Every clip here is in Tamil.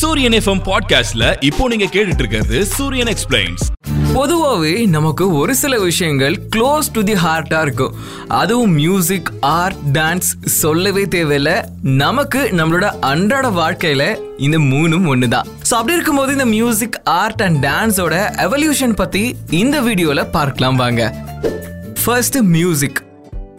சூரியன் எஃப்எம் பாட்காஸ்ட்ல இப்போ நீங்க கேட்டுட்டு இருக்கிறது சூரியன் எக்ஸ்பிளைன்ஸ் பொதுவாகவே நமக்கு ஒரு சில விஷயங்கள் க்ளோஸ் டு தி ஹார்ட்டா இருக்கும். அதுவும் மியூசிக் ஆர்ட் டான்ஸ் சொல்லவே தேவையில்ல. நமக்கு நம்மளோட அன்றாட வாழ்க்கையில இந்த மூணும் ஒன்று தான் ஸோ அப்படி இருக்கும்போது இந்த மியூசிக் ஆர்ட் அண்ட் டான்ஸோட எவல்யூஷன் பத்தி இந்த வீடியோல பார்க்கலாம் வாங்க. ஃபர்ஸ்ட் மியூசிக்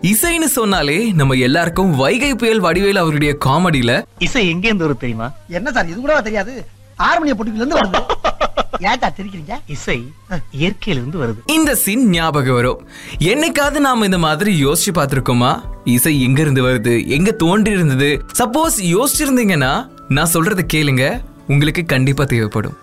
இசைன்னு சொன்னாலே நம்ம எல்லாருக்கும் வைகை புயல் வடிவேல் அவருடைய காமெடியில. இசை எங்க இருந்து வரும் தெரியுமா? என்ன சார் இது கூட தெரியாது? ஆறுமணிய பொட்டுக்குள்ள இருந்து வருது. ஏன்டா தெரிக்கிறீங்க இசை இயற்கையிலிருந்து வருது. இந்த சீன் ஞாபகம் வரும். என்னைக்காவது நாம இந்த மாதிரி யோசிச்சு பார்த்திருக்கோமா? இசை எங்க இருந்து வருது? எங்க தோன்றி இருந்தது சப்போஸ் யோசிச்சிருந்தீங்கன்னா நான் சொல்றதை கேளுங்க. உங்களுக்கு கண்டிப்பா தேவைப்படும்.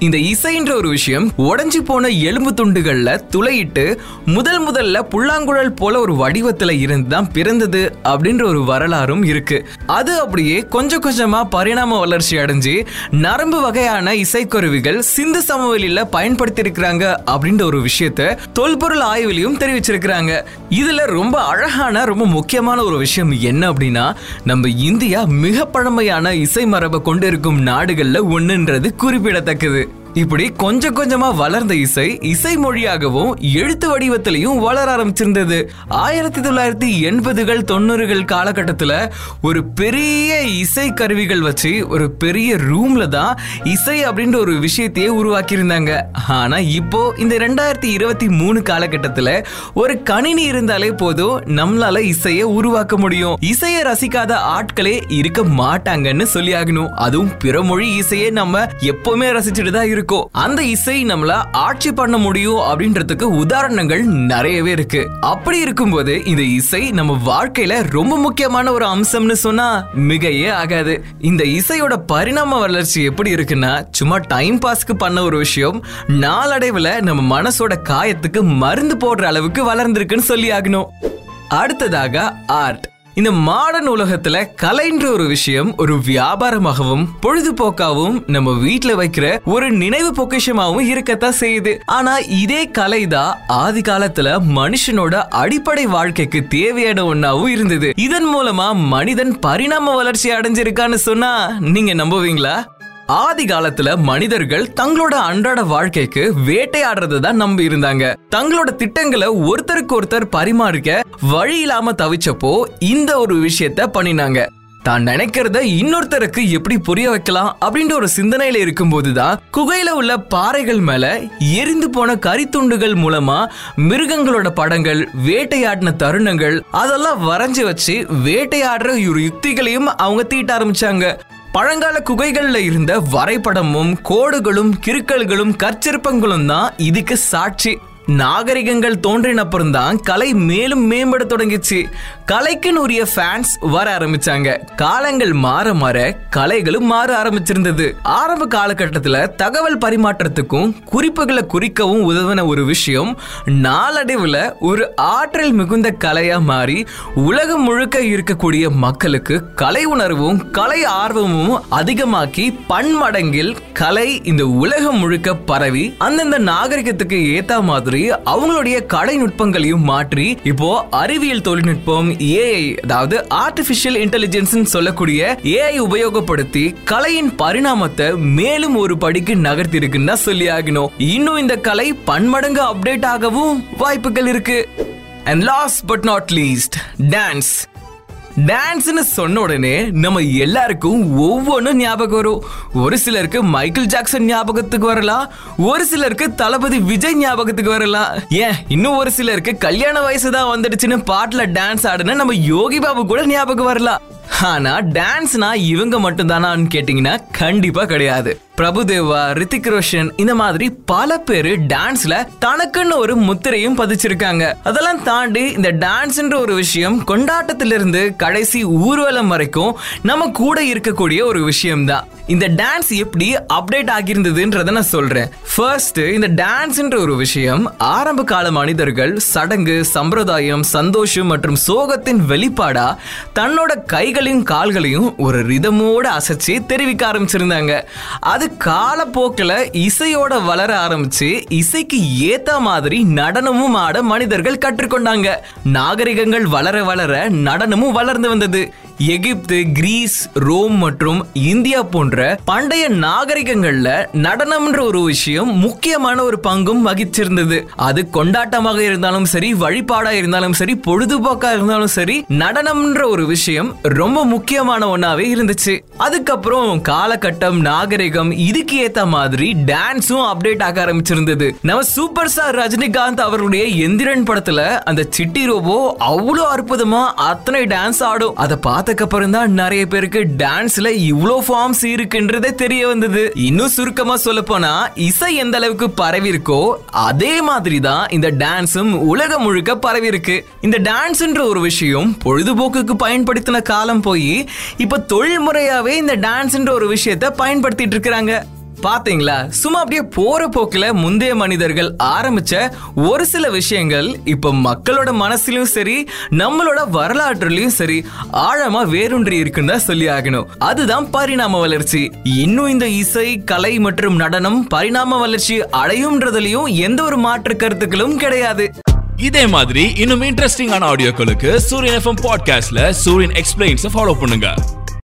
இந்த இசைன்ற ஒரு விஷயம் உடஞ்சி போன எலும்பு துண்டுகள்ல துளையிட்டு முதல் முதல்ல புல்லாங்குழல் போல ஒரு வடிவத்துல இருந்து தான் பிறந்தது அப்படின்ற ஒரு வரலாறும் இருக்கு. அது அப்படியே கொஞ்சம் கொஞ்சமா பரிணாம வளர்ச்சி அடைஞ்சு நரம்பு வகையான இசைக்கருவிகள் சிந்து சமவெளியில பயன்படுத்தியிருக்கிறாங்க அப்படின்ற ஒரு விஷயத்த தொல்பொருள் ஆய்விலையும் தெரிவிச்சிருக்கிறாங்க. இதுல ரொம்ப அழகான ரொம்ப முக்கியமான ஒரு விஷயம் என்ன அப்படின்னா நம்ம இந்தியா மிக பழமையான இசை மரபை கொண்டிருக்கும் நாடுகள்ல ஒண்ணுன்றது குறிப்பிடத்தக்கது. இப்படி கொஞ்சம் கொஞ்சமா வளர்ந்த இசை இசை மொழியாகவும் எழுத்து வடிவத்திலையும் வளர ஆரம்பிச்சிருந்தது. ஆயிரத்தி தொள்ளாயிரத்தி எண்பதுகள் தொண்ணூறுகள் காலகட்டத்துல ஒரு பெரிய இசை கருவிகள் வச்சு ஒரு பெரிய ரூம்ல தான் இசை அப்படின்ற ஒரு விஷயத்தையே உருவாக்கி இருந்தாங்க ஆனா இப்போ இந்த ரெண்டாயிரத்தி இருபத்தி மூணு காலகட்டத்துல ஒரு கணினி இருந்தாலே போதும் நம்மளால இசையை உருவாக்க முடியும். இசையை ரசிக்காத ஆட்களே இருக்க மாட்டாங்கன்னு சொல்லி ஆகணும் அதுவும் பிற மொழி இசையை நம்ம எப்பவுமே ரசிச்சுட்டு தான் இருக்கோம். அந்த இசை நம்மள ஆட்சி பண்ண முடியும் அப்படின்றதுக்கு உதாரணங்கள் நிறையவே இருக்கு. அப்படி இருக்கும்போது இந்த இசை நம்ம வாழ்க்கையில ரொம்ப முக்கியமான ஒரு அம்சம்னு சொன்னா மிகையே ஆகாது. இந்த இசையோட பரிணாம வளர்ச்சி எப்படி இருக்குன்னா சும்மா டைம் பாஸ்க்கு பண்ண ஒரு விஷயம் நாளடைவுல நம்ம மனசோட காயத்துக்கு மருந்து போடுற அளவுக்கு வளர்ந்துருக்குன்னு சொல்லி ஆகணும். அடுத்ததாக ஆர்ட் இந்த மாடர்ன் உலகத்துல கலைன்ற ஒரு விஷயம் ஒரு வியாபாரமாகவும் பொழுதுபோக்காகவும் நம்ம வீட்டுல வைக்கிற ஒரு நினைவு பொக்கிஷமாகவும் இருக்கத்தான் செய்யுது. ஆனா இதே கலைதான் ஆதி காலத்துல மனுஷனோட அடிப்படை வாழ்க்கைக்கு தேவையான ஒன்னாவும் இருந்தது. இதன் மூலமா மனிதன் பரிணாம வளர்ச்சி அடைஞ்சிருக்கான்னு சொன்னா நீங்க நம்புவீங்களா? ஆதி காலத்துல மனிதர்கள் தங்களோட அன்றாட வாழ்க்கைக்கு வேட்டையாடுறதை தான் நம்பி இருந்தாங்க. தங்களோட திட்டங்களை ஒருத்தருக்கு ஒருத்தர் பரிமாறிக்க வழி இல்லாம தவிச்சப்போ இந்த ஒரு விஷயத்த பண்ணினாங்க. தான் நினைக்கிறத இன்னொருத்தருக்கு எப்படி புரிய வைக்கலாம் அப்படின்ற ஒரு சிந்தனையில இருக்கும்போதுதான் குகையில உள்ள பாறைகள் மேல எரிந்து போன கரித்துண்டுகள் மூலமா மிருகங்களோட படங்கள் வேட்டையாடின தருணங்கள் அதெல்லாம் வரைஞ்சு வச்சு வேட்டையாடுற ஒரு யுக்திகளையும் அவங்க தீட்ட ஆரம்பிச்சாங்க. பழங்கால குகைகளில் இருந்த வரைபடமும் கோடுகளும் கிறுக்கல்களும் கற்சிற்பங்களும் தான் இதுக்கு சாட்சி. நாகரிகங்கள் தோன்றினப்புறம்தான் கலை மேலும் மேம்பட தொடங்கிச்சு. கலைக்குன்னு உரிய ஃபேன்ஸ் வர ஆரம்பிச்சாங்க. காலங்கள் மாற மாற கலைகளும் மாற ஆரம்பிச்சிருந்தது. ஆரம்ப காலகட்டத்தில் தகவல் பரிமாற்றத்துக்கும் குறிப்புகளை குறிக்கவும் உதவின ஒரு விஷயம் நாளடைவில் ஒரு ஆற்றல் மிகுந்த கலையாக மாறி உலகம் முழுக்க இருக்கக்கூடிய மக்களுக்கு கலை உணர்வும் கலை ஆர்வமும் அதிகமாக்கி பன்மடங்கில் கலை இந்த உலகம் முழுக்க பரவி அந்தந்த நாகரிகத்துக்கு ஏத்த மாதிரி அவங்களுடைய கடை நுட்பங்களையும் மாற்றி இப்போ அறிவியல் தொழில்நுட்பம் ஏஐ அதாவது ஆர்டிபிஷியல் இன்டெலிஜென்ஸ் சொல்லக்கூடிய ஏஐ உபயோகப்படுத்தி கலையின் பரிணாமத்தை மேலும் ஒரு படிக்கு நகர்த்தி இருக்குன்னு சொல்லி ஆகணும். இன்னும் இந்த கலை பன்மடங்கு அப்டேட் ஆகவும் வாய்ப்புகள் இருக்கு. And last but not least dance டான்ஸ்னு சொன்ன உடனே நம்ம எல்லாருக்கும் ஒவ்வொன்றும் ஞாபகம் வரும். ஒரு சிலருக்கு மைக்கேல் ஜாக்சன் ஞாபகத்துக்கு வரலாம். ஒரு சிலருக்கு தளபதி விஜய் ஞாபகத்துக்கு வரலாம். ஏன்? இன்னும் ஒரு சிலருக்கு கல்யாண வயசு தான் வந்துடுச்சுன்னு பாட்டில் டான்ஸ் ஆடுன நம்ம யோகி பாபு கூட ஞாபகம் வரலாம். ஆனா டான்ஸ்னா இவங்க மட்டும்தானான்னு கேட்டீங்கன்னா கண்டிப்பா கிடையாது. பிரபுதேவா ரித்திக் ரோஷன் இந்த மாதிரி பல பேரு டான்ஸ்ல தனக்குன்னு ஒரு முத்திரையும் பதிச்சிருக்காங்க. அதெல்லாம் தாண்டி இந்த டான்ஸ்ன்ற ஒரு விஷயம் கொண்டாட்டத்திலிருந்து கடைசி ஊர்வலம் வரைக்கும் நம்ம கூட இருக்கக்கூடிய ஒரு விஷயம் தான் இந்த டான்ஸ் எப்படி அப்டேட் ஆகியிருந்ததுன்றத நான் சொல்றேன். ஃபர்ஸ்ட் இந்த டான்ஸ்ன்ற ஒரு விஷயம் ஆரம்ப கால மனிதர்கள் சடங்கு சம்பிரதாயம் சந்தோஷம் மற்றும் சோகத்தின் வெளிப்பாடா தன்னோட கைகளையும் கால்களையும் ஒரு ரிதமோடு அசைச்சு தெரிவிக்க ஆரம்பிச்சிருந்தாங்க. அது காலப்போக்கில் இசையோட வளர ஆரம்பிச்சு இசைக்கு ஏத்த மாதிரி நடனமும் ஆட மனிதர்கள் கற்றுக்கொண்டாங்க. நாகரிகங்கள் வளர வளர நடனமும் வளர்ந்து வந்தது. எகிப்து கிரீஸ் ரோம் மற்றும் இந்தியா போன்ற பண்டைய நாகரிகங்கள்ல நடனம்ன்ற ஒரு விஷயம் முக்கியமான ஒரு பங்கும் வகிச்சிருந்தது. அது கொண்டாட்டமாக இருந்தாலும் சரி வழிபாடா இருந்தாலும் சரி பொழுதுபோக்கா இருந்தாலும் சரி நடனம்ன்ற ஒரு விஷயம் ரொம்ப ரொம்ப முக்கியமான ஒன்னாவே இருந்துச்சு. அதுக்கப்புறம் காலகட்டம் நாகரிகம் இதுக்கு ஏத்த மாதிரி டான்ஸும் அப்டேட் ஆக ஆரம்பிச்சிருந்தது. நம்ம சூப்பர் ஸ்டார் ரஜினிகாந்த் அவருடைய எந்திரன் படத்துல அந்த சிட்டி ரோபோ அவ்வளோ அற்புதமா அத்தனை டான்ஸ் ஆடும். அதை பார்த்ததுக்கு அப்புறம் தான் நிறைய பேருக்கு டான்ஸ்ல இவ்வளோ ஃபார்ம்ஸ் இருக்குன்றதே தெரிய வந்தது. இன்னும் சுருக்கமா சொல்ல போனா இசை எந்த அளவுக்கு பரவி இருக்கோ அதே மாதிரி தான் இந்த டான்ஸும் உலகம் முழுக்க பரவி இருக்கு இந்த டான்ஸ்ன்ற ஒரு விஷயம் பொழுதுபோக்குக்கு பயன்படுத்தின காலம் போய் இப்ப தொழில்முறையாவே இந்த டான்ஸ்ன்ற ஒரு விஷயத்த பயன்படுத்திட்டு இருக்கிறாங்க. பாத்தீங்களா? சும்மா அப்படியே போற போக்குல முந்தைய மனிதர்கள் ஆரம்பிச்ச ஒரு சில விஷயங்கள் இப்ப மக்களோட மனசுலயும் சரி நம்மளோட வரலாற்றுலயும் சரி ஆழமா வேரூன்றி இருக்குன்னு தான் சொல்லி ஆகணும். அதுதான் பரிணாம வளர்ச்சி. இன்னும் இந்த இசை கலை மற்றும் நடனம் பரிணாம வளர்ச்சி அடையும்ன்றதுலயும் எந்த ஒரு மாற்று கருத்துக்களும் கிடையாது. இதே மாதிரி இன்னும் இன்ட்ரெஸ்டிங்கான ஆடியோக்களுக்கு சூரியன் எஃப்எம் பாட்காஸ்ட்ல சூரியன் எக்ஸ்பிளைன்ஸ் ஃபாலோ பண்ணுங்க.